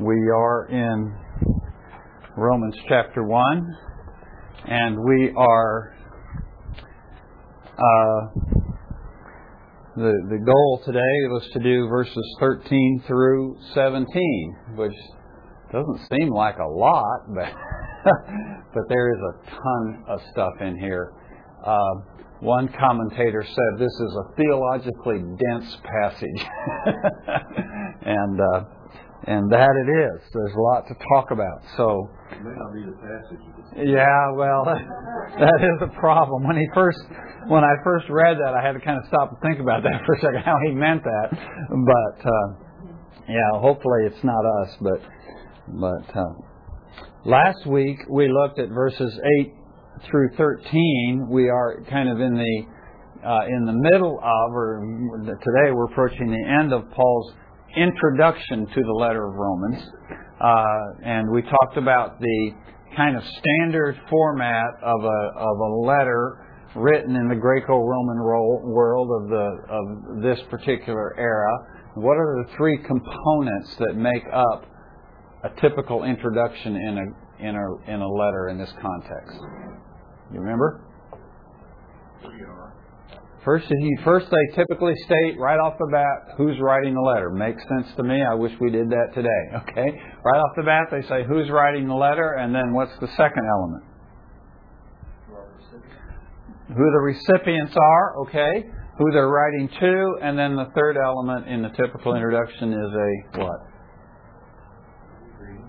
We are in Romans chapter 1, and we are. Uh, the, the goal today was to do verses 13 through 17, which doesn't seem like a lot, but, but there is a ton of stuff in here. Uh, one commentator said this is a theologically dense passage. and uh, and that it is. There's a lot to talk about. So, yeah, well, that is a problem. When he first, when I first read that, I had to kind of stop and think about that for a second, how he meant that. But uh, yeah, hopefully it's not us. But but uh, last week we looked at verses eight through thirteen. We are kind of in the uh, in the middle of, or today we're approaching the end of Paul's introduction to the letter of Romans. Uh, and we talked about the kind of standard format of a, of a letter written in the Greco-Roman world of the of this particular era. What are the three components that make up a typical introduction in a in a in a letter in this context? You remember? First, he, first first they typically state right off the bat who's writing the letter. Makes sense to me. I wish we did that today. Okay, right off the bat they say who's writing the letter, and then what's the second element? Who the recipients are. Okay, who they're writing to, and then the third element in the typical introduction is a what?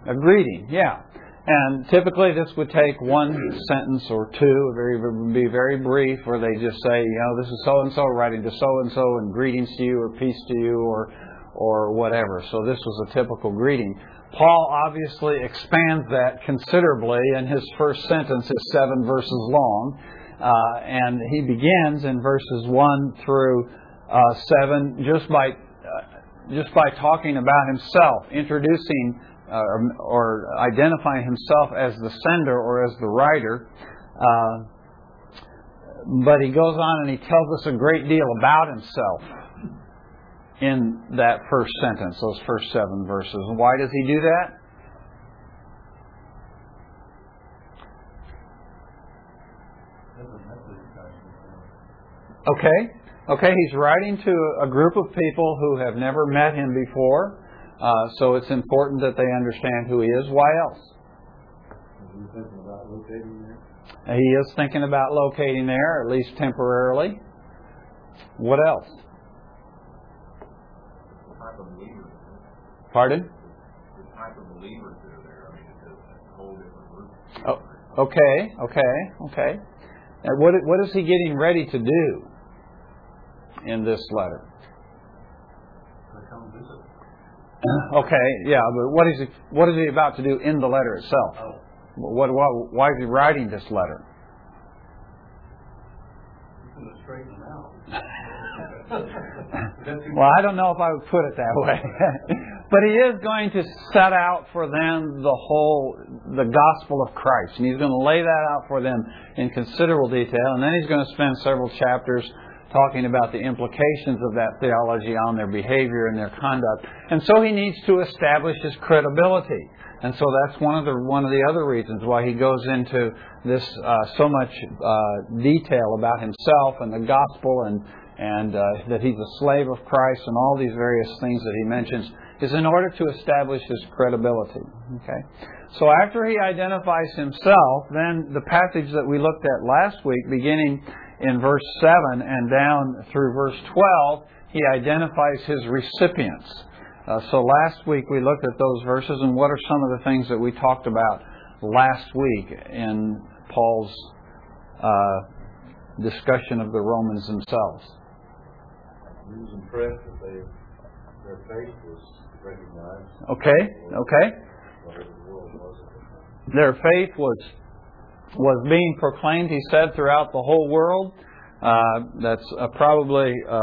A greeting. Yeah. And typically, this would take one sentence or two, very be very brief, where they just say, you know, this is so and so writing to so and so, and greetings to you, or peace to you, or or whatever. So this was a typical greeting. Paul obviously expands that considerably, and his first sentence is seven verses long, uh, and he begins in verses one through uh, seven just by uh, just by talking about himself, introducing uh, or, identifying himself as the sender or as the writer. Uh, but he goes on and he tells us a great deal about himself in that first sentence, those first seven verses. And why does he do that? Okay. Okay, he's writing to a group of people who have never met him before. Uh, so it's important that they understand who he is. Why else? He is thinking about locating there, at least temporarily. What else? Pardon? Oh, okay, okay, okay. What what is he getting ready to do in this letter? Okay, yeah, but what is he, what is he about to do in the letter itself? Oh. What, what, why is he writing this letter? well, I don't know if I would put it that way. but he is going to set out for them the whole, the gospel of Christ. And he's going to lay that out for them in considerable detail. And then he's going to spend several chapters talking about the implications of that theology on their behavior and their conduct. And so he needs to establish his credibility. And so that's one of the one of the other reasons why he goes into this uh, so much uh, detail about himself and the gospel and and uh, that he's a slave of Christ and all these various things that he mentions is in order to establish his credibility. Okay. So after he identifies himself, then the passage that we looked at last week, beginning in verse 7 and down through verse 12, he identifies his recipients. Uh, so last week we looked at those verses, and what are some of the things that we talked about last week in Paul's uh, discussion of the Romans themselves? He was impressed that they, their faith was recognized. Okay, okay. Their faith was was being proclaimed, he said, throughout the whole world. Uh, that's uh, probably uh,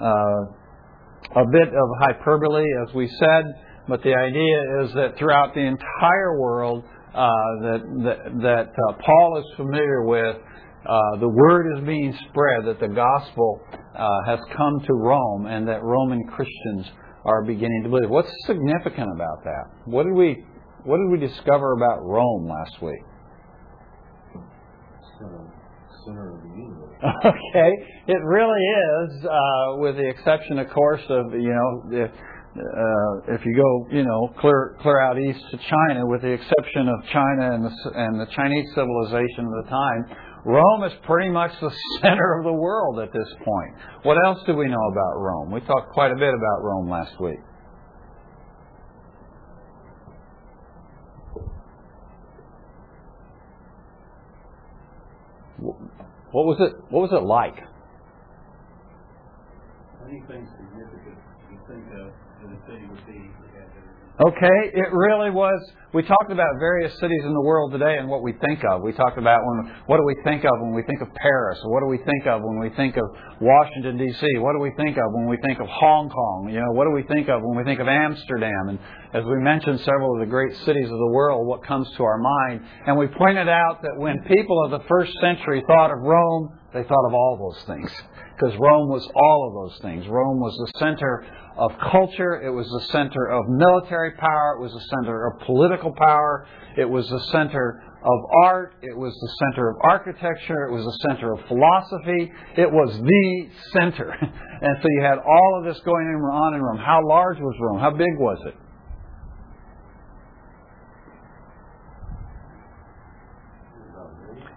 uh, a bit of hyperbole, as we said, but the idea is that throughout the entire world uh, that, that, that Paul is familiar with, the word is being spread that the gospel has come to Rome and that Roman Christians are beginning to believe. What's significant about that? What did we what did we discover about Rome last week? Center of the universe. Okay, it really is, uh, with the exception, of course, of you know, if, uh, if you go, you know, clear clear out east to China, with the exception of China and the and the Chinese civilization of the time, Rome is pretty much the center of the world at this point. What else do we know about Rome? We talked quite a bit about Rome last week. What was it? What was it like? Anything significant you think of in the city would be Okay, it really was. We talked about various cities in the world today and what we think of. We talked about when, what do we think of when we think of Paris? What do we think of when we think of Washington D.C.? What do we think of when we think of Hong Kong? You know, what do we think of when we think of Amsterdam? And as we mentioned several of the great cities of the world, what comes to our mind? And we pointed out that when people of the first century thought of Rome, they thought of all those things because Rome was all of those things. Rome was the center of culture, it was the center of military power, it was the center of political power, it was the center of art, it was the center of architecture, it was the center of philosophy, it was the center. And so you had all of this going on in Rome. How large was Rome? How big was it?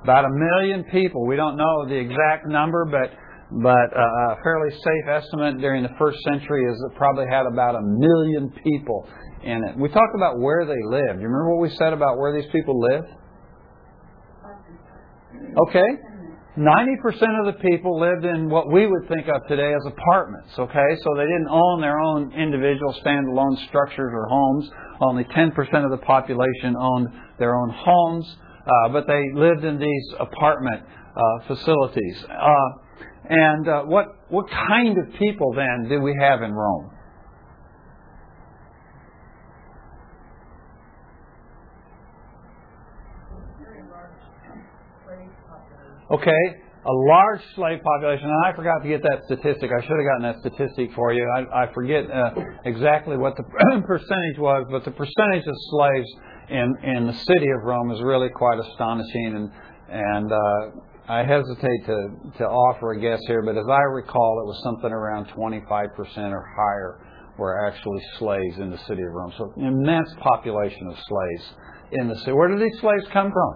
About a million people. We don't know the exact number, but but uh, a fairly safe estimate during the first century is it probably had about a million people in it. We talked about where they lived. You remember what we said about where these people lived? Okay. 90% of the people lived in what we would think of today as apartments, okay? So they didn't own their own individual standalone structures or homes. Only 10% of the population owned their own homes, but they lived in these apartment uh, facilities. Uh, and uh, what, what kind of people then do we have in Rome? Okay, a large slave population. And I forgot to get that statistic. I should have gotten that statistic for you. I, I forget uh, exactly what the percentage was, but the percentage of slaves in, in the city of Rome is really quite astonishing. And, and uh, I hesitate to, to offer a guess here, but as I recall, it was something around 25% or higher were actually slaves in the city of Rome. So, an immense population of slaves in the city. Where did these slaves come from?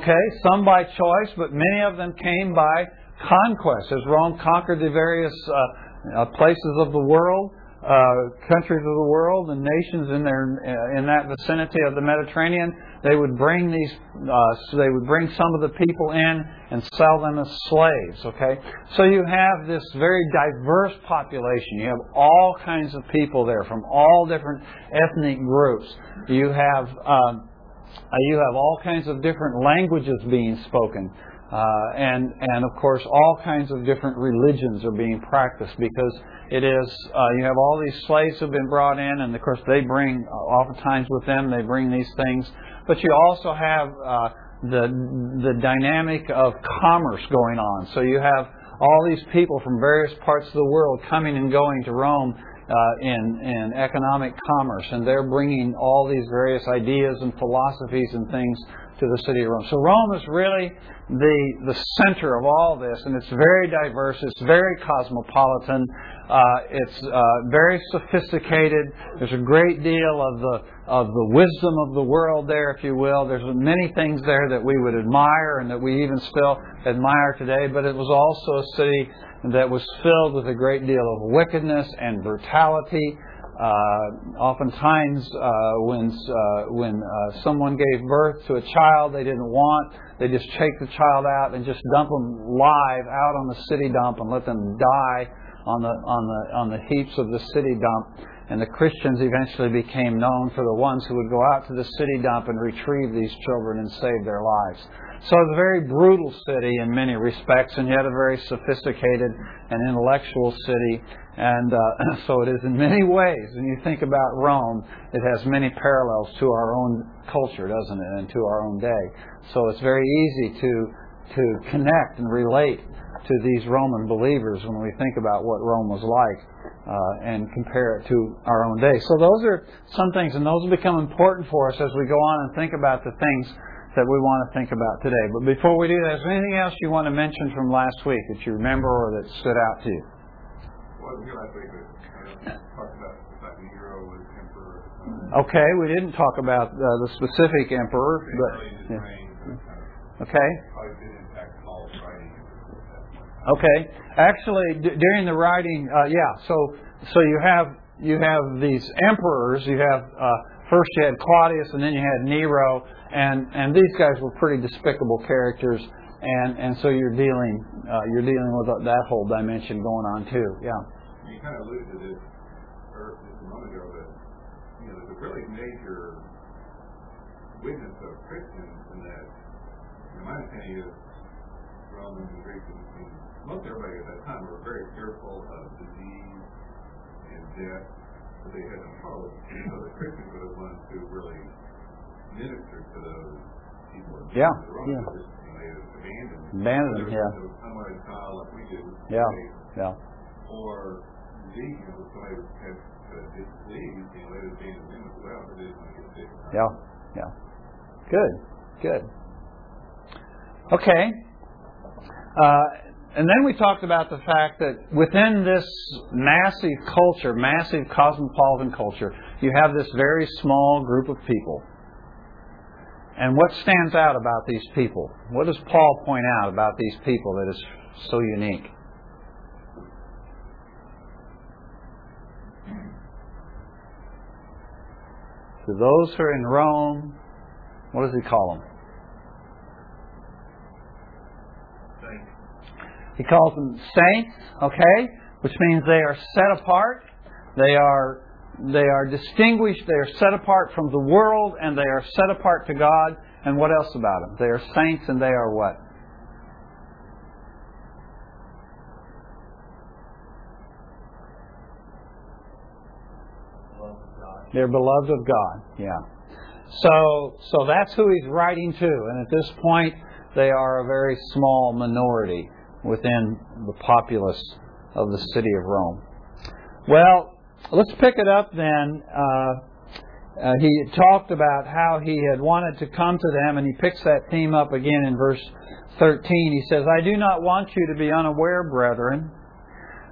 Okay, some by choice, but many of them came by conquest. As Rome conquered the various uh, uh, places of the world, uh, countries of the world and nations in their uh, in that vicinity of the Mediterranean, they would bring these uh, so they would bring some of the people in and sell them as slaves. Okay, so you have this very diverse population. You have all kinds of people there from all different ethnic groups. You have um, uh, you have all kinds of different languages being spoken. Uh, and and of course all kinds of different religions are being practiced because it is uh, you have all these slaves who've been brought in, and of course they bring uh, oftentimes with them they bring these things, but you also have uh, the the dynamic of commerce going on. So you have all these people from various parts of the world coming and going to Rome uh, in, in economic commerce, and they're bringing all these various ideas and philosophies and things to the city of Rome. So Rome is really the the center of all this, and it's very diverse. It's very cosmopolitan. Uh, it's uh, very sophisticated. There's a great deal of the of the wisdom of the world there, if you will. There's many things there that we would admire and that we even still admire today. But it was also a city that was filled with a great deal of wickedness and brutality uh, oftentimes, uh, when uh, when uh, someone gave birth to a child they didn't want, they just take the child out and just dump them live out on the city dump and let them die on the on the on the heaps of the city dump. And the Christians eventually became known for the ones who would go out to the city dump and retrieve these children and save their lives. So it's a very brutal city in many respects, and yet a very sophisticated and intellectual city. And uh, so it is in many ways. When you think about Rome, it has many parallels to our own culture, doesn't it, and to our own day. So it's very easy to to connect and relate to these Roman believers when we think about what Rome was like uh, and compare it to our own day. So those are some things, and those become important for us as we go on and think about the things that we want to think about today. But before we do that, is there anything else you want to mention from last week that you remember or that stood out to you? Well, last week, but uh, talked about the fact Nero was emperor. Okay, we didn't talk about uh, the specific emperor, but early in his yeah. reign, so it kind of okay. probably did impact Paul's writing. Okay. Actually, d- during the writing, uh, yeah. So, so you have you have these emperors. You have uh, first you had Claudius, and then you had Nero, and and these guys were pretty despicable characters. And and so you're dealing uh, you're dealing with that whole dimension going on too. Yeah. You kind of alluded to this just a moment ago, but you know, there's a really major witness of Christians in that. Know, my understanding is Romans and Greeks and, most everybody at that time were very fearful of disease and death, they had no hope. And so the Christians were the ones who really ministered to those people. Yeah, The yeah. just, you know, they abandoned. Abandoned, They yeah. Were unwanted child like we do. Yeah. They- Yeah. or you know, somebody has a disease, you know, they in them as well, they didn't want to get sick. Yeah. Yeah. Good. Good. Okay. Uh, and then we talked about the fact that within this massive culture, massive cosmopolitan culture, you have this very small group of people. And what stands out about these people? What does Paul point out about these people that is so unique? To those who are in Rome, what does he call them? He calls them saints, okay, which means they are set apart. They are they are distinguished. They are set apart from the world, and they are set apart to God. And what else about them? They are saints, and they are what? They're beloved of God. Yeah. So so that's who he's writing to, and at this point they are a very small minority within the populace of the city of Rome. Well, let's pick it up then. Uh, uh, he talked about how he had wanted to come to them, and he picks that theme up again in verse 13. He says, I do not want you to be unaware, brethren,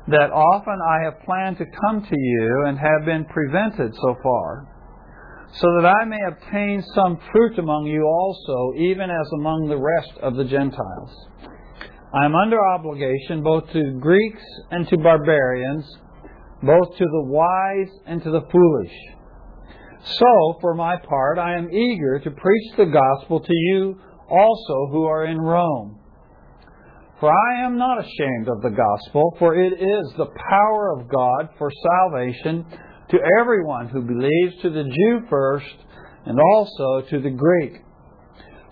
that often I have planned to come to you and have been prevented so far, so that I may obtain some fruit among you also, even as among the rest of the Gentiles. I am under obligation both to Greeks and to barbarians, both to the wise and to the foolish. So, for my part, I am eager to preach the gospel to you also who are in Rome. For I am not ashamed of the gospel, for it is the power of God for salvation to everyone who believes, to the Jew first, and also to the Greek.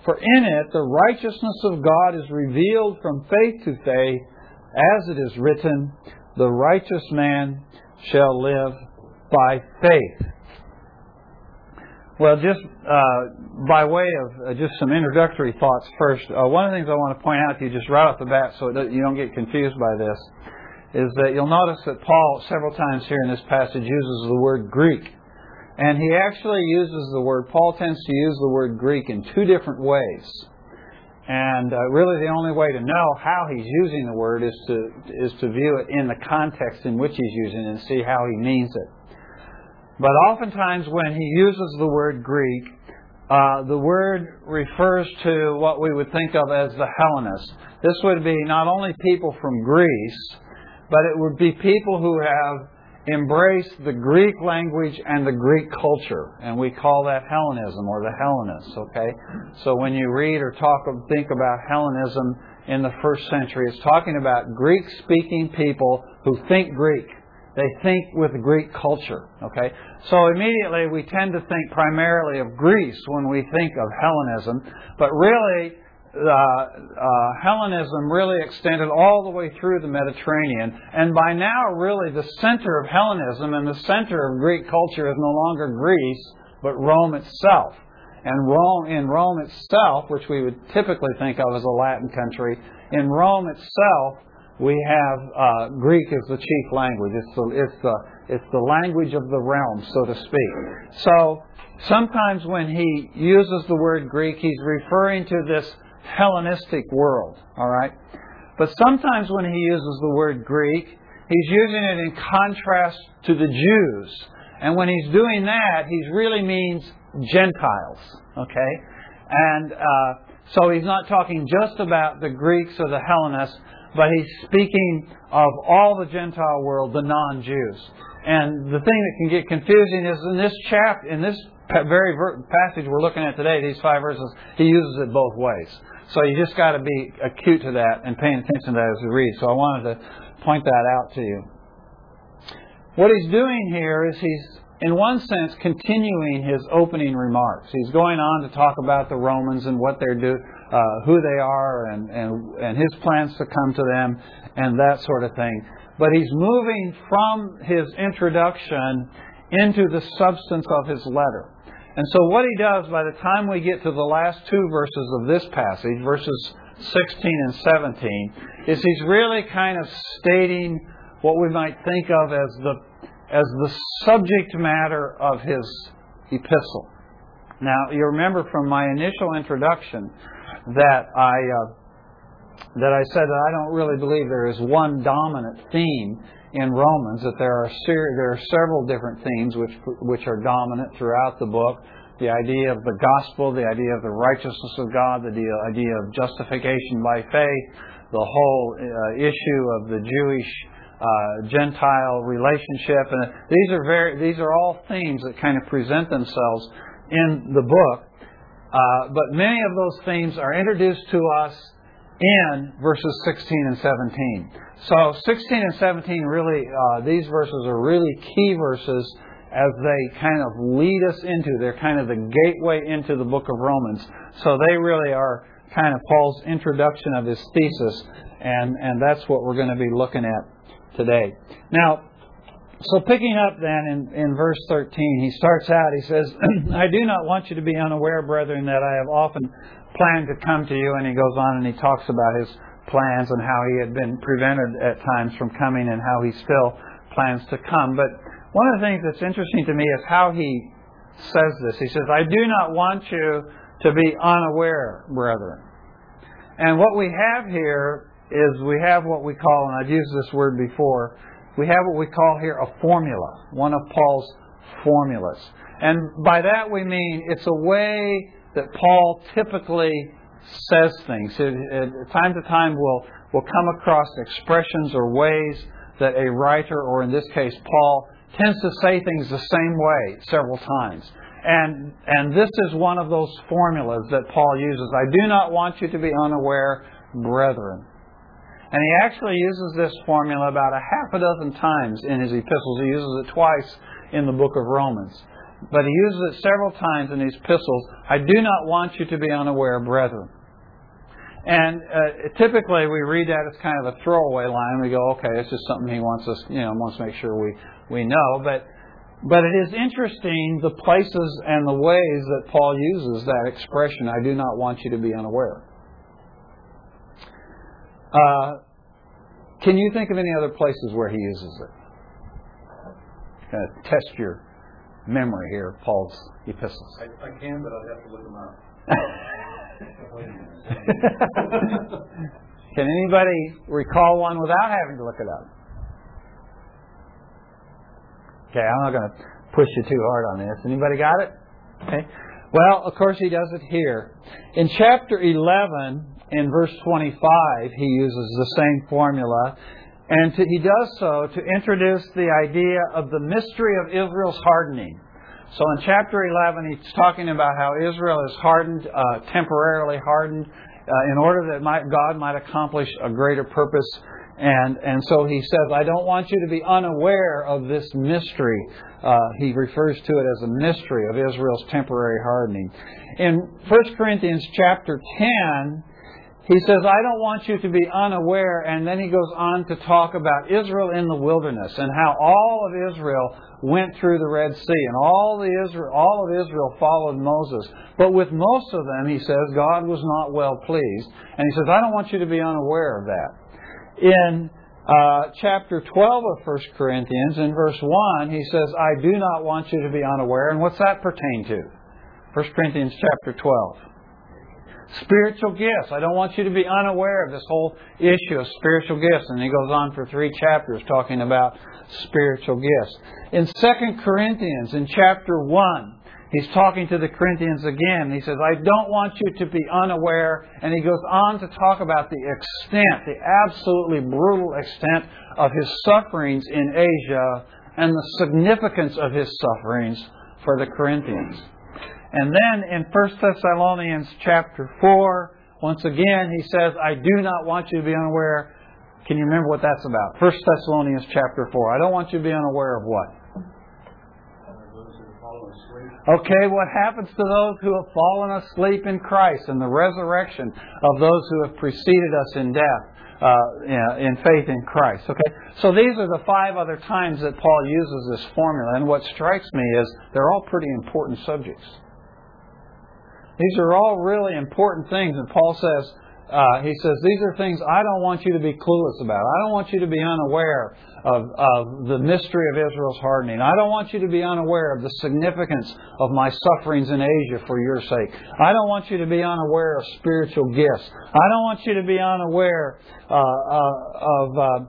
For in it the righteousness of God is revealed from faith to faith, as it is written, The righteous man shall live by faith. Well, just uh, by way of uh, just some introductory thoughts first, uh, one of the things I want to point out to you just right off the bat so you don't get confused by this is that you'll notice that Paul, several times here in this passage, uses the word Greek. And he actually uses the word, Paul tends to use the word Greek in two different ways. And uh, really, the only way to know how he's using the word is to, is to view it in the context in which he's using it and see how he means it. But oftentimes, when he uses the word Greek, uh, the word refers to what we would think of as the Hellenists. This would be not only people from Greece, but it would be people who have embraced the Greek language and the Greek culture, and we call that Hellenism or the Hellenists. Okay, so when you read or talk or think about Hellenism in the first century, it's talking about Greek-speaking people who think Greek. They think with Greek culture. Okay, so immediately we tend to think primarily of Greece when we think of Hellenism, but really uh, Hellenism really extended all the way through the Mediterranean, and by now, really, the center of Hellenism and the center of Greek culture is no longer Greece, but Rome itself. And Rome, in Rome itself, which we would typically think of as a Latin country, in Rome itself, we have uh, Greek as the chief language. It's the, it's, the, it's the language of the realm, so to speak. So sometimes when he uses the word Greek, he's referring to this Hellenistic world, all right? But sometimes when he uses the word Greek, he's using it in contrast to the Jews. And when he's doing that, he really means Gentiles, okay? And uh, so he's not talking just about the Greeks or the Hellenists, but he's speaking of all the Gentile world, the non-Jews. And the thing that can get confusing is in this chapter, in this very passage we're looking at today, these five verses, he uses it both ways. So you just got to be acute to that and paying attention to that as we read. So I wanted to point that out to you. What he's doing here is he's, in one sense, continuing his opening remarks. He's going on to talk about the Romans and what they're do, uh, who they are, and, and and his plans to come to them, and that sort of thing. But he's moving from his introduction into the substance of his letter. And so what he does by the time we get to the last two verses of this passage, verses 16 and 17, is he's really kind of stating what we might think of as the as the subject matter of his epistle. Now, you remember from my initial introduction that I uh, that I said that I don't really believe there is one dominant theme in Romans. That there are ser- there are several different themes which which are dominant throughout the book. The idea of the gospel, the idea of the righteousness of God, the idea of justification by faith, the whole uh, issue of the Jewish uh, Gentile relationship, and these are very these are all themes that kind of present themselves in the book. Uh, but many of those themes are introduced to us in verses 16 and 17. So 16 and 17 really, uh, these verses are really key verses as they kind of lead us into, they're kind of the gateway into the book of Romans. So they really are kind of Paul's introduction of his thesis, and, and that's what we're going to be looking at today. Now, so picking up then in, in verse 13, he starts out, he says, I do not want you to be unaware, brethren, that I have often planned to come to you. And he goes on and he talks about his plans and how he had been prevented at times from coming and how he still plans to come. But one of the things that's interesting to me is how he says this. He says, I do not want you to be unaware, brethren. And what we have here is we have what we call, and I've used this word before, we have what we call here a formula, one of Paul's formulas. And by that we mean it's a way that Paul typically says things. It, it, time to time we'll, we'll come across expressions or ways that a writer, or in this case Paul, tends to say things the same way several times. And, and this is one of those formulas that Paul uses. I do not want you to be unaware, brethren. And he actually uses this formula about a half a dozen times in his epistles. He uses it twice in the book of Romans. But he uses it several times in these epistles. I do not want you to be unaware, brethren. And uh, typically we read that as kind of a throwaway line. We go, okay, it's just something he wants us, you know, wants to make sure we, we know. But, but it is interesting the places and the ways that Paul uses that expression, I do not want you to be unaware. Uh, can you think of any other places where he uses it? Kind of test your memory here, Paul's epistles. I, I can, but I'd have to look them up. can anybody recall one without having to look it up? Okay, I'm not going to push you too hard on this. Anybody got it? Okay. Well, of course, he does it here. In chapter 11, in verse 25, he uses the same formula. And to, he does so to introduce the idea of the mystery of Israel's hardening. So in chapter 11, he's talking about how Israel is hardened, uh, temporarily hardened, uh, in order that God might accomplish a greater purpose. And, and so he says, I don't want you to be unaware of this mystery. Uh, he refers to it as a mystery of Israel's temporary hardening. In 1 Corinthians chapter 10, he says, I don't want you to be unaware. And then he goes on to talk about Israel in the wilderness and how all of Israel went through the Red Sea and all, the Israel, all of Israel followed Moses. But with most of them, he says, God was not well pleased. And he says, I don't want you to be unaware of that. in uh, chapter 12 of 1 Corinthians, in verse 1, he says, I do not want you to be unaware. And what's that pertain to? 1 Corinthians chapter 12. Spiritual gifts. I don't want you to be unaware of this whole issue of spiritual gifts. And he goes on for three chapters talking about spiritual gifts. In 2 Corinthians, in chapter 1, he's talking to the Corinthians again. He says, I don't want you to be unaware. And he goes on to talk about the extent, the absolutely brutal extent of his sufferings in Asia and the significance of his sufferings for the Corinthians. And then in 1 Thessalonians chapter 4, once again, he says, I do not want you to be unaware. Can you remember what that's about? 1 Thessalonians chapter 4. I don't want you to be unaware of what? Okay, what happens to those who have fallen asleep in Christ and the resurrection of those who have preceded us in death, uh, in faith in Christ? Okay, so these are the five other times that Paul uses this formula, and what strikes me is they're all pretty important subjects. These are all really important things, and Paul says, uh, he says, These are things I don't want you to be clueless about. I don't want you to be unaware of, of the mystery of Israel's hardening. I don't want you to be unaware of the significance of my sufferings in Asia for your sake. I don't want you to be unaware of spiritual gifts. I don't want you to be unaware uh, uh, of. Uh,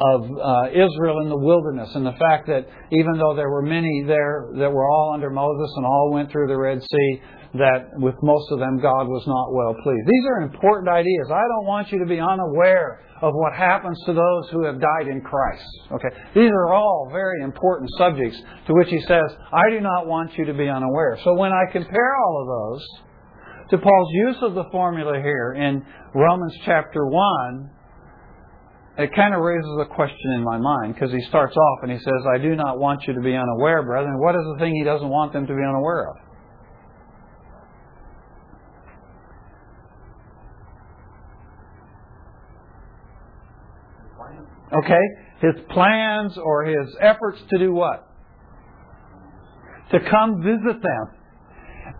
of uh, Israel in the wilderness and the fact that even though there were many there that were all under Moses and all went through the Red Sea, that with most of them God was not well pleased. These are important ideas. I don't want you to be unaware of what happens to those who have died in Christ. Okay. These are all very important subjects to which he says, I do not want you to be unaware. So when I compare all of those to Paul's use of the formula here in Romans chapter 1, it kind of raises a question in my mind because he starts off and he says, I do not want you to be unaware, brethren. What is the thing he doesn't want them to be unaware of? Okay? His plans or his efforts to do what? To come visit them.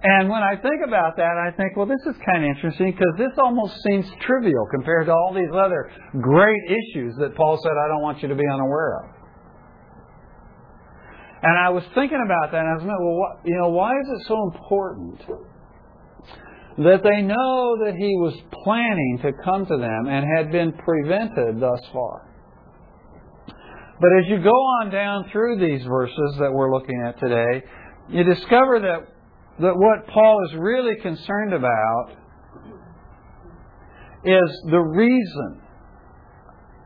And when I think about that, I think, well, this is kind of interesting because this almost seems trivial compared to all these other great issues that Paul said, I don't want you to be unaware of. And I was thinking about that, and I was like, well, you know, why is it so important that they know that he was planning to come to them and had been prevented thus far? But as you go on down through these verses that we're looking at today, you discover that, that what Paul is really concerned about is the reason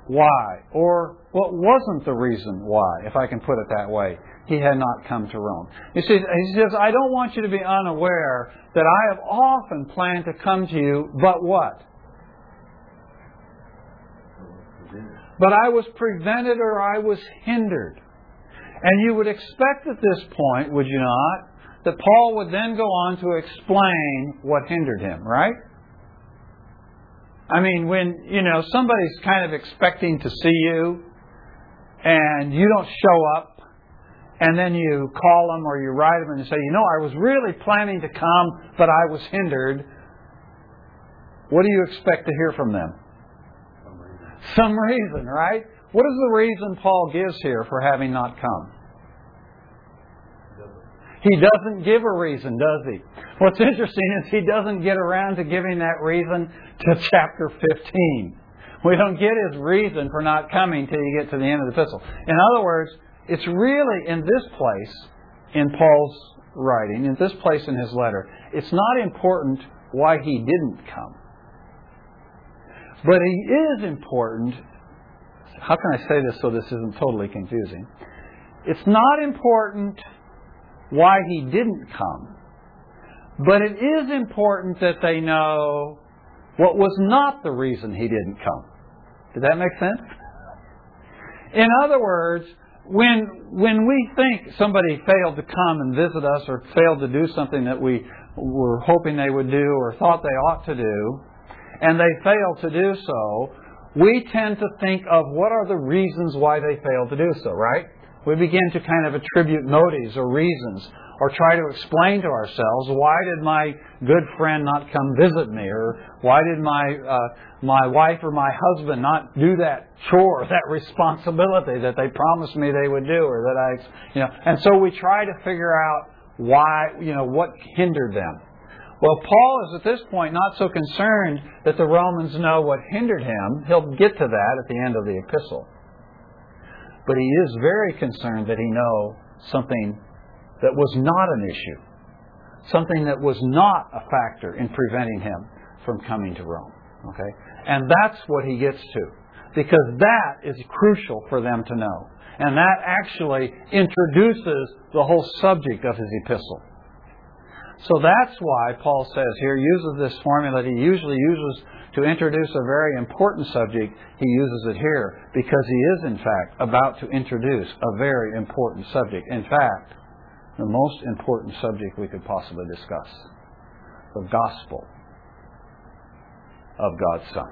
why, or what wasn't the reason why, if I can put it that way, he had not come to Rome. You see, he says, I don't want you to be unaware that I have often planned to come to you, but what? But I was prevented or I was hindered. And you would expect at this point, would you not, that Paul would then go on to explain what hindered him, right? I mean, when, you know, somebody's kind of expecting to see you and you don't show up, and then you call them or you write them and you say, you know, I was really planning to come, but I was hindered. What do you expect to hear from them? Some reason, right? What is the reason Paul gives here for having not come? He doesn't give a reason, does he? What's interesting is he doesn't get around to giving that reason to chapter 15. We don't get his reason for not coming till you get to the end of the epistle. In other words, it's really in this place in Paul's writing, in this place in his letter, it's not important why he didn't come. But he is important. How can I say this so this isn't totally confusing? It's not important why he didn't come, but it is important that they know what was not the reason he didn't come. Did that make sense? In other words, when when we think somebody failed to come and visit us or failed to do something that we were hoping they would do or thought they ought to do, and they fail to do so, we tend to think of what are the reasons why they fail to do so, right? We begin to kind of attribute motives or reasons or try to explain to ourselves why did my good friend not come visit me or why did my uh, my wife or my husband not do that chore that responsibility that they promised me they would do or that I you know and so we try to figure out why you know what hindered them well Paul is at this point not so concerned that the Romans know what hindered him he'll get to that at the end of the epistle but he is very concerned that he know something that was not an issue, something that was not a factor in preventing him from coming to Rome. Okay? And that's what he gets to. Because that is crucial for them to know. And that actually introduces the whole subject of his epistle. So that's why Paul says here, uses this formula that he usually uses to introduce a very important subject. He uses it here because he is, in fact, about to introduce a very important subject. In fact, the most important subject we could possibly discuss the gospel of God's Son.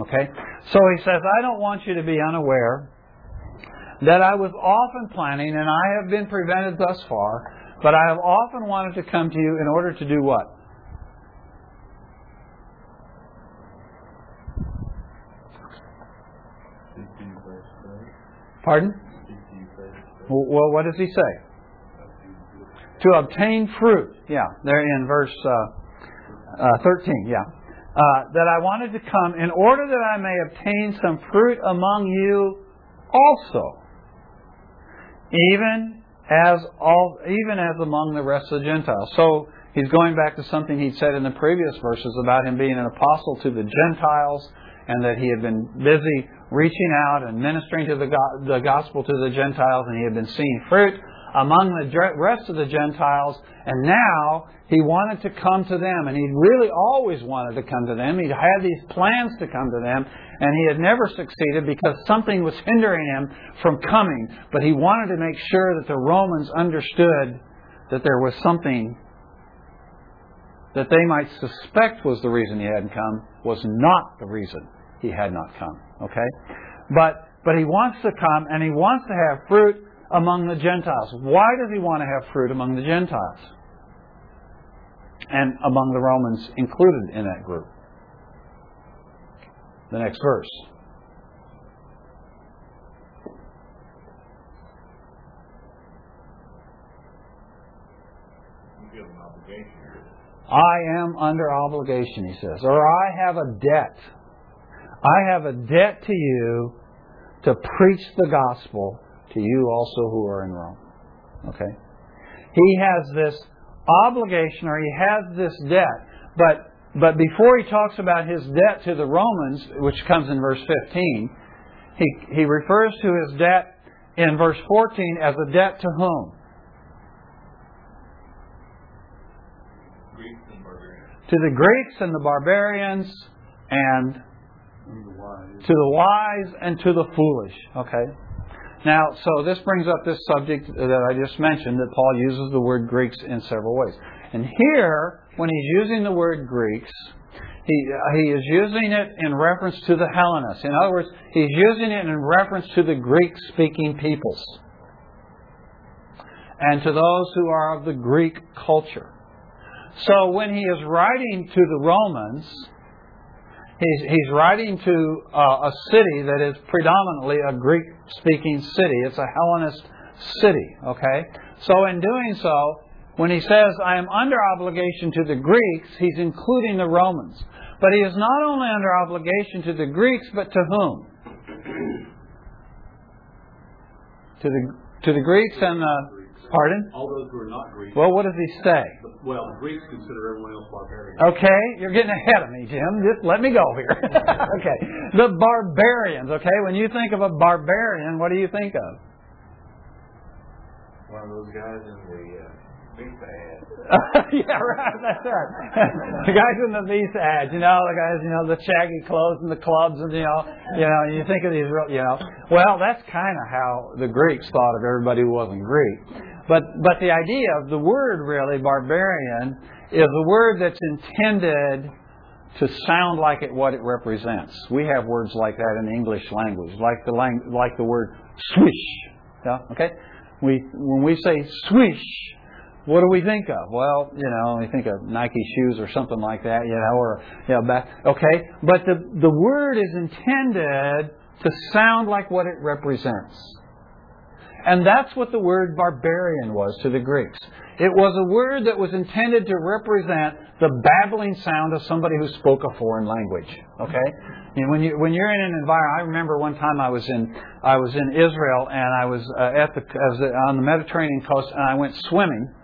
Okay? So he says, I don't want you to be unaware that I was often planning, and I have been prevented thus far, but I have often wanted to come to you in order to do what? Pardon? Well, what does he say? to obtain fruit. Yeah, there in verse uh, uh, 13. Yeah. Uh, that I wanted to come in order that I may obtain some fruit among you also, even as all, even as among the rest of the Gentiles. So he's going back to something he'd said in the previous verses about him being an apostle to the Gentiles, and that he had been busy reaching out and ministering to the, the gospel to the Gentiles, and he had been seeing fruit among the rest of the Gentiles, and now he wanted to come to them, and he really always wanted to come to them. He had these plans to come to them, and he had never succeeded because something was hindering him from coming. But he wanted to make sure that the Romans understood that there was something that they might suspect was the reason he hadn't come was not the reason he had not come. Okay? But but he wants to come and he wants to have fruit among the Gentiles. Why does he want to have fruit among the Gentiles? And among the Romans included in that group. The next verse. I am under obligation, he says, or I have a debt. I have a debt to you to preach the gospel to you also who are in Rome. Okay? He has this obligation or he has this debt. But but before he talks about his debt to the Romans, which comes in verse 15, he, he refers to his debt in verse 14 as a debt to whom? To the Greeks and the barbarians and to the wise and to the foolish. Okay? Now, so this brings up this subject that I just mentioned that Paul uses the word Greeks in several ways. And here, when he's using the word Greeks, he, uh, he is using it in reference to the Hellenists. In other words, he's using it in reference to the Greek speaking peoples and to those who are of the Greek culture. So when he is writing to the Romans, He's, he's writing to uh, a city that is predominantly a Greek speaking city. It's a Hellenist city, okay? So, in doing so, when he says, I am under obligation to the Greeks, he's including the Romans. But he is not only under obligation to the Greeks, but to whom? to the, to the Greeks and the Pardon? All those who are not Greeks. Well, what does he say? Well, the Greeks consider everyone else barbarian. Okay, you're getting ahead of me, Jim. Just let me go here. okay. The barbarians, okay? When you think of a barbarian, what do you think of? One of those guys in the uh, yeah, right. That's right. the guys in the Visa ads, you know, the guys, you know, the shaggy clothes and the clubs, and you know, you know, you think of these, real, you know. Well, that's kind of how the Greeks thought of everybody who wasn't Greek. But, but the idea of the word really, barbarian, is a word that's intended to sound like it what it represents. We have words like that in the English language, like the lang- like the word swish. Yeah, okay. We when we say swish, what do we think of? Well, you know, we think of Nike shoes or something like that, you know, or you know, okay. But the the word is intended to sound like what it represents. And that's what the word barbarian was to the Greeks. It was a word that was intended to represent the babbling sound of somebody who spoke a foreign language. Okay, and when you when you're in an environment, I remember one time I was in I was in Israel and I was uh, at the was on the Mediterranean coast and I went swimming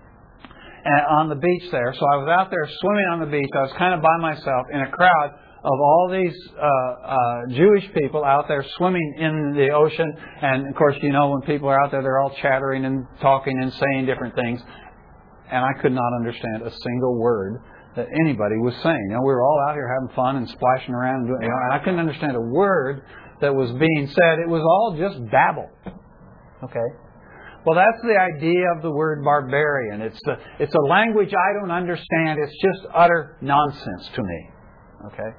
on the beach there. So I was out there swimming on the beach. I was kind of by myself in a crowd of all these uh, uh, Jewish people out there swimming in the ocean. And of course, you know, when people are out there, they're all chattering and talking and saying different things. And I could not understand a single word that anybody was saying. You know, we were all out here having fun and splashing around, and, doing, you know, and I couldn't understand a word that was being said. It was all just babble. Okay. Well, that's the idea of the word barbarian. It's a, it's a language I don't understand. It's just utter nonsense to me. Okay?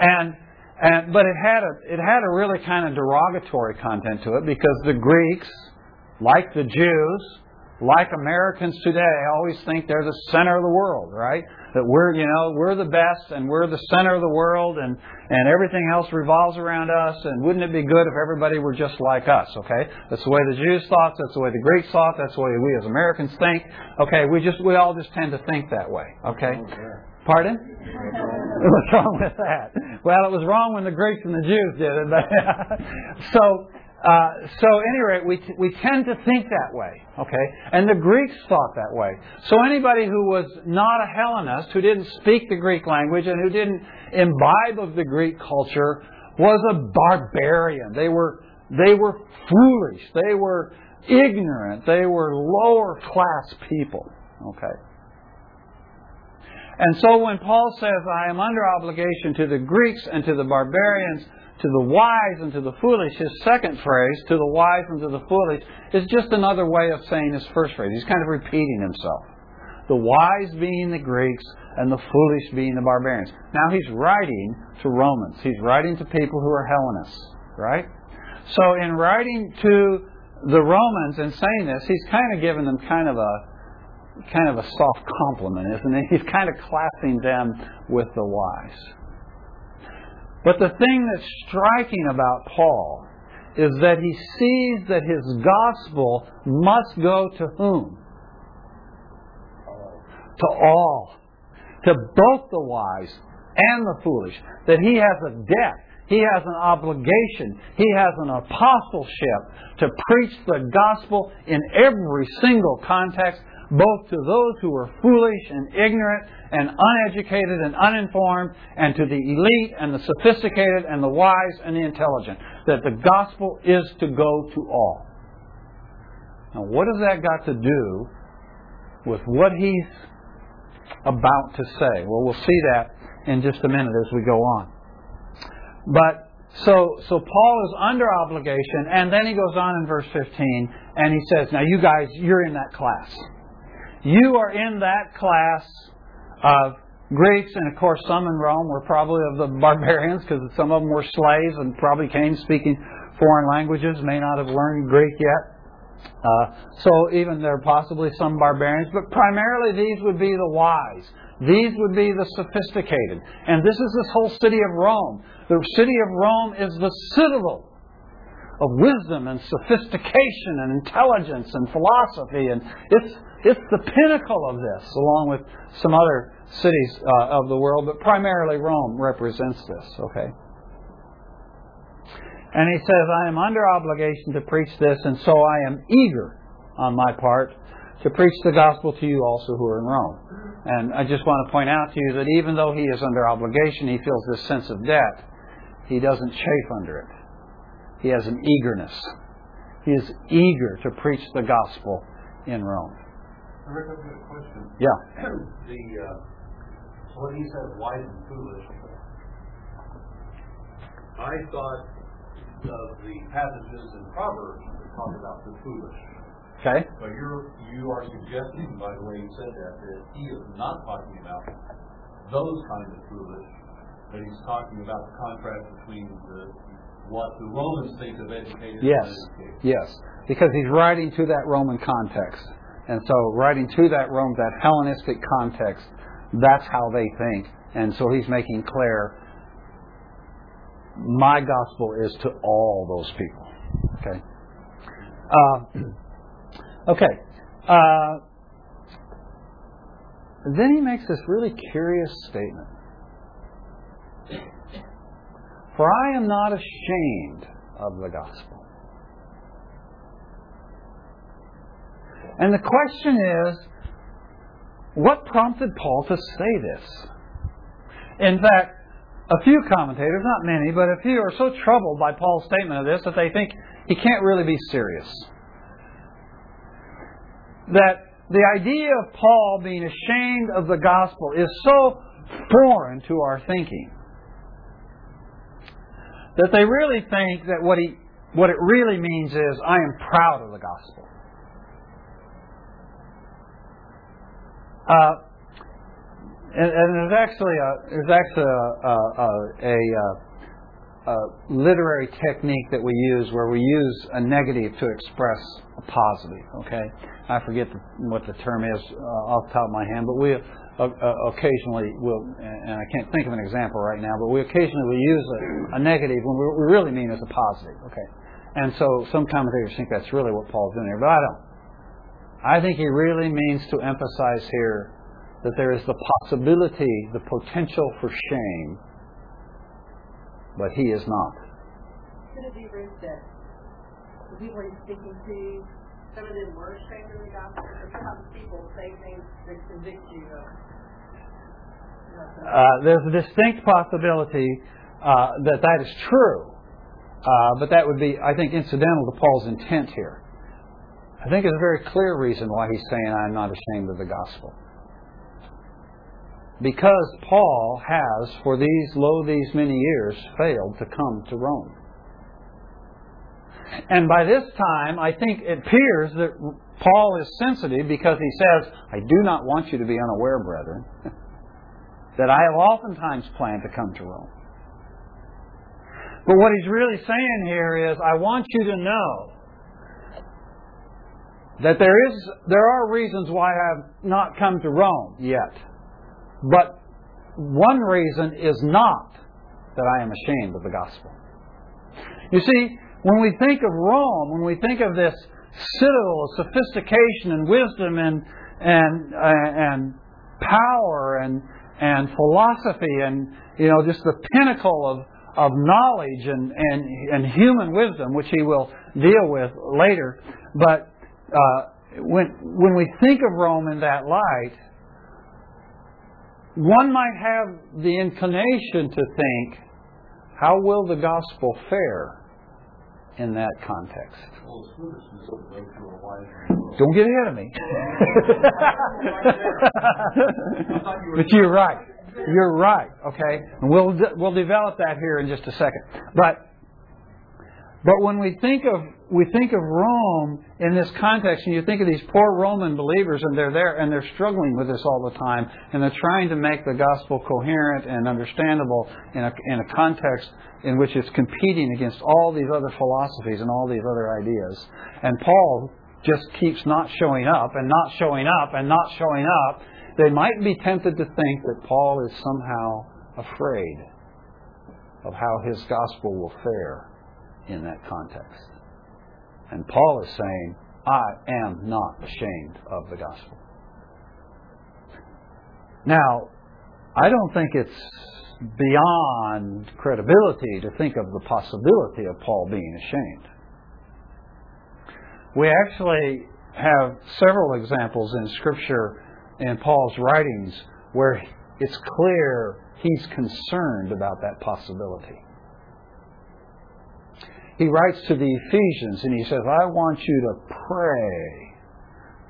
And, and, but it had a, it had a really kind of derogatory content to it because the Greeks, like the Jews, like Americans today, always think they're the center of the world, right? That we're, you know, we're the best and we're the center of the world and, and everything else revolves around us and wouldn't it be good if everybody were just like us, okay? That's the way the Jews thought, that's the way the Greeks thought, that's the way we as Americans think. Okay, we just, we all just tend to think that way, okay? Oh, Pardon? What's wrong with that? Well, it was wrong when the Greeks and the Jews did it, but so uh, so, at any rate, we, t- we tend to think that way, okay? And the Greeks thought that way. So, anybody who was not a Hellenist, who didn't speak the Greek language, and who didn't imbibe of the Greek culture, was a barbarian. They were, they were foolish. They were ignorant. They were lower class people, okay? And so, when Paul says, I am under obligation to the Greeks and to the barbarians, to the wise and to the foolish, his second phrase, to the wise and to the foolish, is just another way of saying his first phrase. He's kind of repeating himself. The wise being the Greeks and the foolish being the barbarians. Now he's writing to Romans. He's writing to people who are Hellenists, right? So in writing to the Romans and saying this, he's kind of giving them kind of a kind of a soft compliment, isn't it? He's kind of classing them with the wise. But the thing that's striking about Paul is that he sees that his gospel must go to whom? To all. To both the wise and the foolish. That he has a debt. He has an obligation. He has an apostleship to preach the gospel in every single context both to those who are foolish and ignorant and uneducated and uninformed, and to the elite and the sophisticated and the wise and the intelligent. That the gospel is to go to all. Now, what has that got to do with what he's about to say? Well, we'll see that in just a minute as we go on. But so, so Paul is under obligation, and then he goes on in verse 15, and he says, Now, you guys, you're in that class. You are in that class of Greeks, and of course, some in Rome were probably of the barbarians because some of them were slaves and probably came speaking foreign languages, may not have learned Greek yet. Uh, so even there are possibly some barbarians, but primarily these would be the wise. These would be the sophisticated. And this is this whole city of Rome. The city of Rome is the citadel of wisdom and sophistication and intelligence and philosophy. And it's it's the pinnacle of this, along with some other cities uh, of the world, but primarily Rome represents this, okay? And he says, I am under obligation to preach this, and so I am eager on my part to preach the gospel to you also who are in Rome. And I just want to point out to you that even though he is under obligation, he feels this sense of debt, he doesn't chafe under it. He has an eagerness. He is eager to preach the gospel in Rome. Rick, I've got a question. Yeah. the uh, so when he says wise and foolish, I thought of the passages in Proverbs that talk about the foolish. Okay. But you're you are suggesting, by the way you said that, that he is not talking about those kinds of foolish, but he's talking about the contrast between the what the Romans think of educated yes. Yes. Because he's writing to that Roman context. And so, writing to that Rome, that Hellenistic context, that's how they think. And so he's making clear my gospel is to all those people. Okay. Uh, okay. Uh, then he makes this really curious statement. For I am not ashamed of the gospel. And the question is, what prompted Paul to say this? In fact, a few commentators, not many, but a few are so troubled by Paul's statement of this that they think he can't really be serious. That the idea of Paul being ashamed of the gospel is so foreign to our thinking that they really think that what he what it really means is I am proud of the gospel. Uh, and, and, there's actually a there's actually a, a, a, a, literary technique that we use where we use a negative to express a positive. Okay, I forget the, what the term is uh, off the top of my hand, but we uh, uh, occasionally will, and I can't think of an example right now, but we occasionally will use a, negative when we, we really mean as a positive. Okay, and so some commentators think that's really what Paul's doing here, but I don't. I think he really means to emphasize here that there is the possibility, the potential for shame, but he is not. Could it be, Bruce, that the people he's speaking to, some of them were ashamed of the gospel? Sometimes people say things that convict you of. Uh, there's a distinct possibility uh, that that is true, uh, but that would be, I think, incidental to Paul's intent here. I think it's a very clear reason why he's saying, I'm not ashamed of the gospel. Because Paul has, for these, lo, these many years, failed to come to Rome. And by this time, I think it appears that Paul is sensitive because he says, I do not want you to be unaware, brethren, that I have oftentimes planned to come to Rome. But what he's really saying here is, I want you to know that there is there are reasons why I have not come to Rome yet. But one reason is not that I am ashamed of the gospel. You see, when we think of Rome, when we think of this citadel of sophistication and wisdom and and uh, and power and and philosophy and you know just the pinnacle of of knowledge and and and human wisdom, which he will deal with later, but uh, when when we think of Rome in that light, one might have the inclination to think, how will the gospel fare in that context? Don't get ahead of me. but you're right. You're right. Okay, and we'll we'll develop that here in just a second. But but when we think of we think of Rome in this context, and you think of these poor Roman believers, and they're there and they're struggling with this all the time, and they're trying to make the gospel coherent and understandable in a, in a context in which it's competing against all these other philosophies and all these other ideas. And Paul just keeps not showing up and not showing up and not showing up. They might be tempted to think that Paul is somehow afraid of how his gospel will fare in that context. And Paul is saying, I am not ashamed of the gospel. Now, I don't think it's beyond credibility to think of the possibility of Paul being ashamed. We actually have several examples in Scripture in Paul's writings where it's clear he's concerned about that possibility he writes to the Ephesians and he says, I want you to pray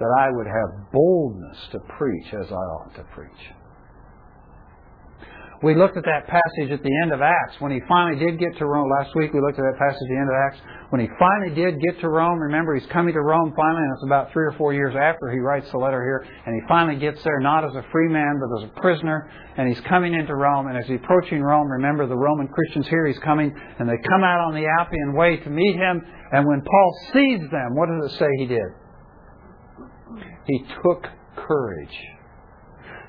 that I would have boldness to preach as I ought to preach. We looked at that passage at the end of Acts when he finally did get to Rome. Last week we looked at that passage at the end of Acts. When he finally did get to Rome, remember he's coming to Rome finally, and it's about three or four years after he writes the letter here, and he finally gets there not as a free man but as a prisoner, and he's coming into Rome, and as he's approaching Rome, remember the Roman Christians here, he's coming, and they come out on the Appian Way to meet him, and when Paul sees them, what does it say he did? He took courage.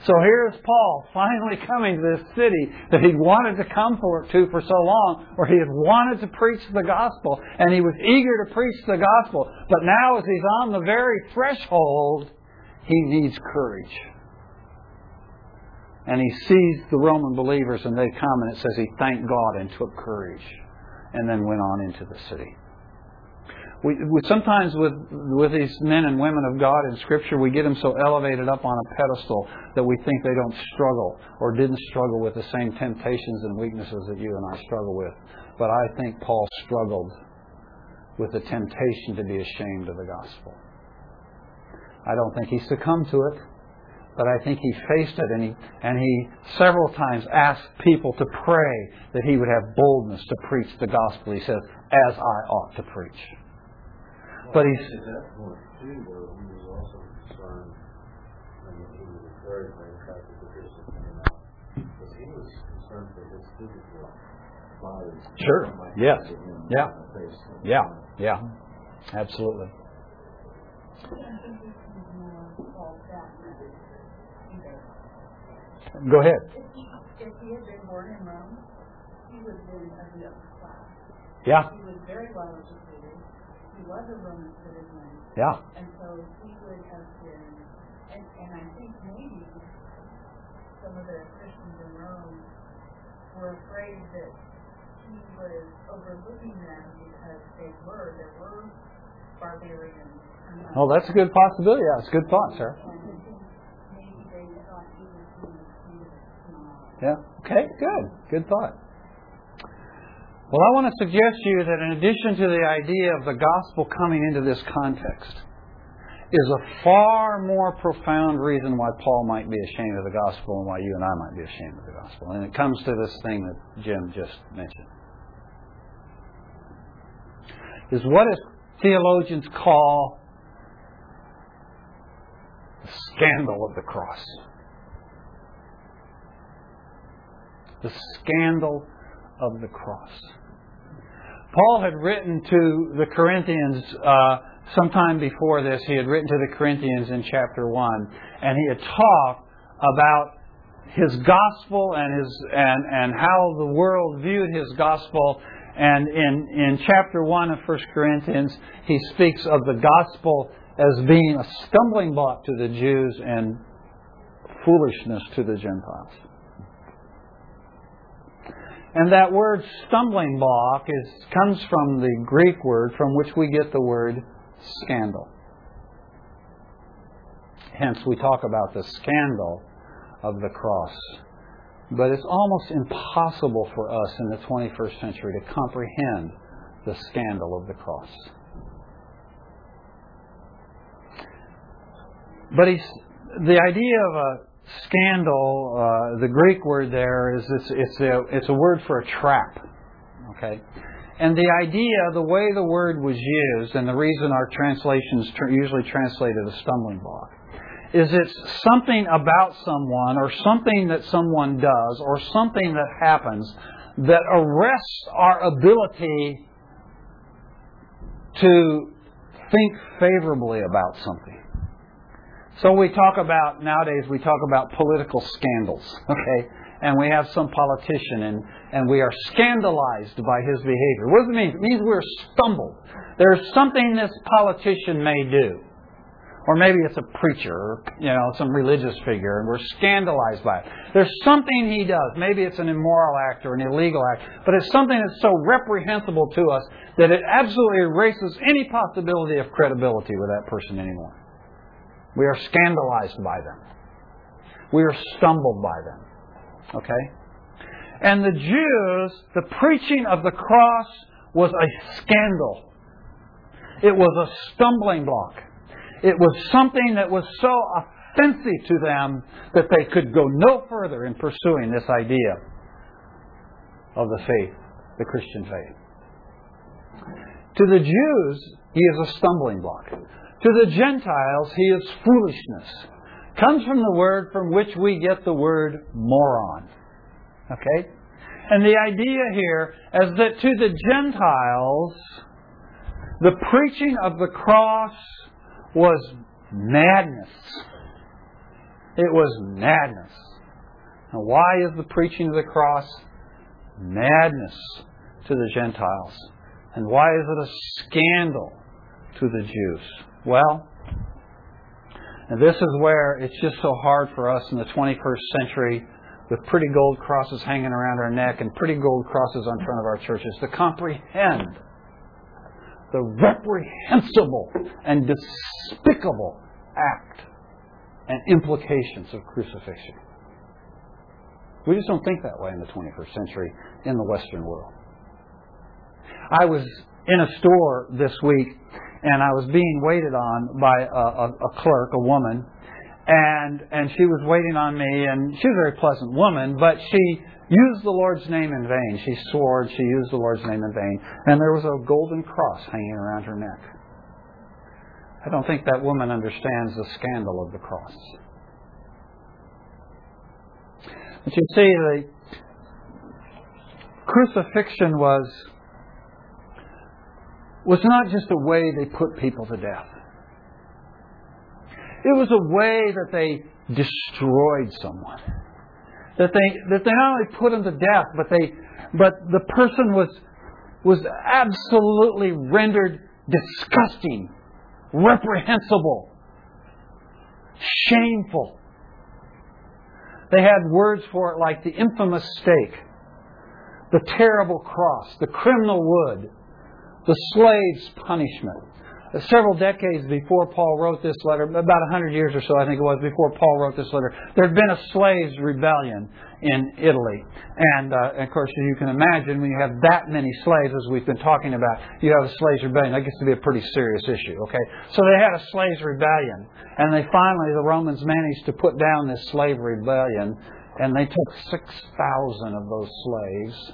So here's Paul finally coming to this city that he'd wanted to come for, to for so long, where he had wanted to preach the gospel, and he was eager to preach the gospel. But now, as he's on the very threshold, he needs courage. And he sees the Roman believers, and they come, and it says he thanked God and took courage, and then went on into the city. We, we, sometimes with with these men and women of God in Scripture, we get them so elevated up on a pedestal that we think they don't struggle or didn't struggle with the same temptations and weaknesses that you and I struggle with. But I think Paul struggled with the temptation to be ashamed of the gospel. I don't think he succumbed to it, but I think he faced it and he and he several times asked people to pray that he would have boldness to preach the gospel. He says, "As I ought to preach." But he's. At that point, too, though, he was also concerned, I mean, he was very, very attracted to Christians coming out, because he was concerned for his physical body. Sure. Yes. Yeah. in the face. Yeah. Yeah. Absolutely. Go ahead. If he, if he had been born in Rome, he would have been of the upper class. Yeah. He was very well educated. Was a Roman citizen. Yeah. And so he would have been, and, and I think maybe some of the Christians in Rome were afraid that he was overlooking them because they were, there were barbarians. Oh, that's a good possibility. Yeah, it's a good thought, sir. And I think maybe they thought he was being small. Yeah. Okay, good. Good thought. Well, I want to suggest to you that in addition to the idea of the gospel coming into this context, is a far more profound reason why Paul might be ashamed of the gospel and why you and I might be ashamed of the gospel. And it comes to this thing that Jim just mentioned. Is what is theologians call the scandal of the cross. The scandal of the cross. Paul had written to the Corinthians uh, sometime before this. He had written to the Corinthians in chapter one, and he had talked about his gospel and his and and how the world viewed his gospel. And in in chapter one of First Corinthians, he speaks of the gospel as being a stumbling block to the Jews and foolishness to the Gentiles. And that word stumbling block is, comes from the Greek word from which we get the word scandal. Hence, we talk about the scandal of the cross. But it's almost impossible for us in the 21st century to comprehend the scandal of the cross. But he's, the idea of a scandal, uh, the Greek word there is it's, it's, a, it's a word for a trap. Okay? And the idea, the way the word was used, and the reason our translations tr- usually translate it a stumbling block, is it's something about someone or something that someone does or something that happens that arrests our ability to think favorably about something. So we talk about nowadays we talk about political scandals, okay? And we have some politician and, and we are scandalized by his behavior. What does it mean? It means we're stumbled. There's something this politician may do. Or maybe it's a preacher, or, you know, some religious figure, and we're scandalized by it. There's something he does. Maybe it's an immoral act or an illegal act, but it's something that's so reprehensible to us that it absolutely erases any possibility of credibility with that person anymore. We are scandalized by them. We are stumbled by them. Okay? And the Jews, the preaching of the cross was a scandal. It was a stumbling block. It was something that was so offensive to them that they could go no further in pursuing this idea of the faith, the Christian faith. To the Jews, he is a stumbling block. To the Gentiles, he is foolishness. Comes from the word from which we get the word moron. Okay? And the idea here is that to the Gentiles, the preaching of the cross was madness. It was madness. Now, why is the preaching of the cross madness to the Gentiles? And why is it a scandal to the Jews? Well, and this is where it's just so hard for us in the 21st century with pretty gold crosses hanging around our neck and pretty gold crosses on front of our churches to comprehend the reprehensible and despicable act and implications of crucifixion. We just don't think that way in the 21st century in the Western world. I was in a store this week and I was being waited on by a, a, a clerk, a woman, and and she was waiting on me, and she was a very pleasant woman, but she used the Lord's name in vain. She swore she used the Lord's name in vain, and there was a golden cross hanging around her neck. I don't think that woman understands the scandal of the cross. But you see, the crucifixion was was not just a way they put people to death. It was a way that they destroyed someone. That they that they not only put them to death, but they but the person was was absolutely rendered disgusting, reprehensible, shameful. They had words for it like the infamous stake, the terrible cross, the criminal wood, the slave's punishment. Several decades before Paul wrote this letter, about 100 years or so, I think it was, before Paul wrote this letter, there had been a slaves' rebellion in Italy. And, uh, of course, as you can imagine, when you have that many slaves, as we've been talking about, you have a slaves' rebellion. That gets to be a pretty serious issue, okay? So they had a slaves' rebellion. And they finally, the Romans managed to put down this slave rebellion. And they took 6,000 of those slaves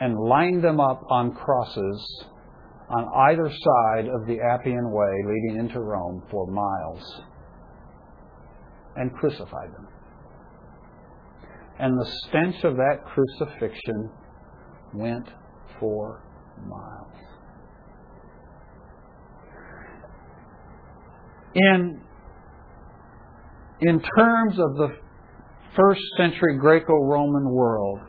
and lined them up on crosses on either side of the Appian Way leading into Rome for miles and crucified them. And the stench of that crucifixion went for miles. In, in terms of the first century Greco Roman world,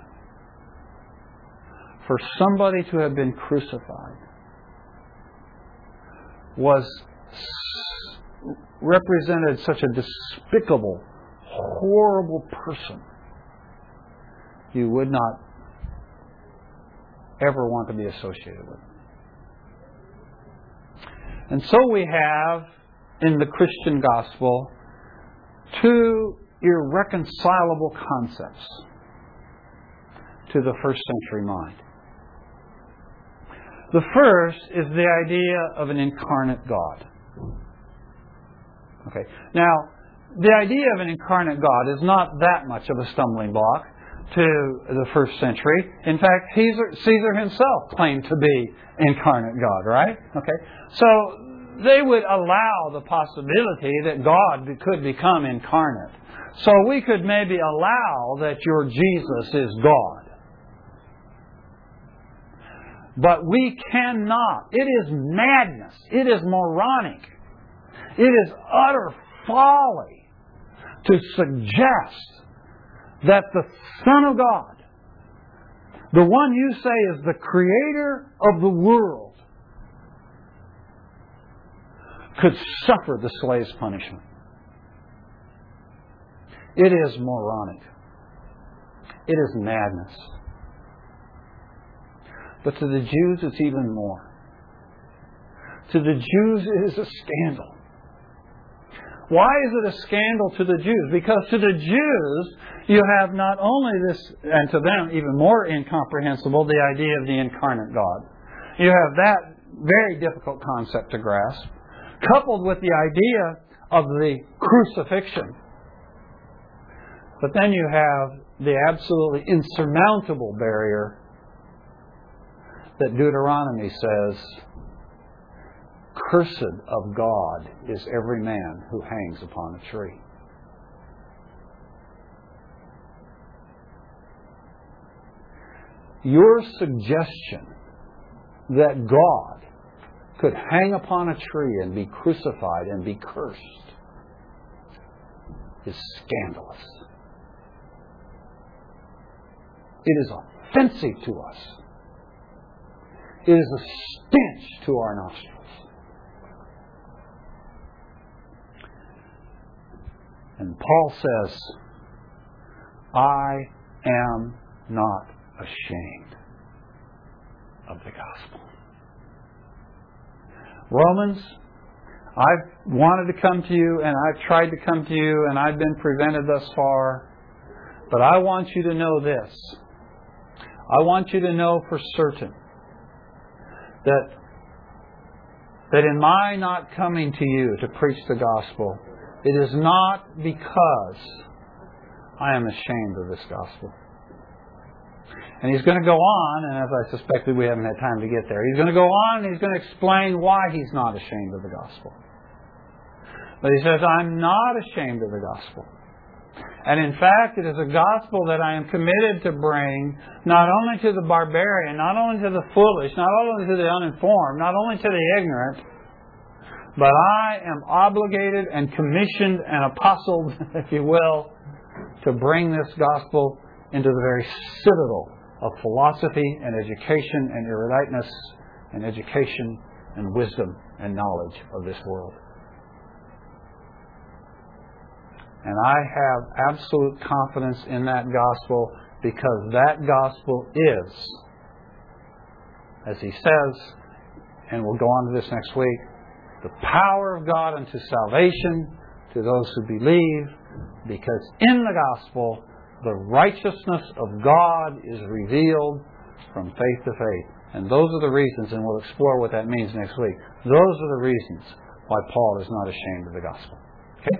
for somebody to have been crucified was represented such a despicable, horrible person, you would not ever want to be associated with. And so we have in the Christian gospel two irreconcilable concepts to the first century mind. The first is the idea of an incarnate God. Okay. Now, the idea of an incarnate God is not that much of a stumbling block to the first century. In fact, Caesar, Caesar himself claimed to be incarnate God, right? Okay. So they would allow the possibility that God could become incarnate. So we could maybe allow that your Jesus is God. But we cannot. It is madness. It is moronic. It is utter folly to suggest that the Son of God, the one you say is the creator of the world, could suffer the slave's punishment. It is moronic. It is madness. But to the Jews, it's even more. To the Jews, it is a scandal. Why is it a scandal to the Jews? Because to the Jews, you have not only this, and to them even more incomprehensible, the idea of the incarnate God. You have that very difficult concept to grasp, coupled with the idea of the crucifixion. But then you have the absolutely insurmountable barrier that Deuteronomy says, Cursed of God is every man who hangs upon a tree. Your suggestion that God could hang upon a tree and be crucified and be cursed is scandalous. It is offensive to us. It is a stench to our nostrils. And Paul says, I am not ashamed of the gospel. Romans, I've wanted to come to you and I've tried to come to you and I've been prevented thus far. But I want you to know this. I want you to know for certain that that in my not coming to you to preach the gospel, it is not because I am ashamed of this gospel. And he's going to go on, and as I suspected, we haven't had time to get there. He's going to go on and he's going to explain why he's not ashamed of the gospel. But he says, I'm not ashamed of the gospel. And in fact, it is a gospel that I am committed to bring not only to the barbarian, not only to the foolish, not only to the uninformed, not only to the ignorant, but I am obligated and commissioned and apostled, if you will, to bring this gospel into the very citadel of philosophy and education and eruditeness and education and wisdom and knowledge of this world. And I have absolute confidence in that gospel because that gospel is, as he says, and we'll go on to this next week, the power of God unto salvation to those who believe, because in the gospel, the righteousness of God is revealed from faith to faith. And those are the reasons, and we'll explore what that means next week. Those are the reasons why Paul is not ashamed of the gospel. Okay?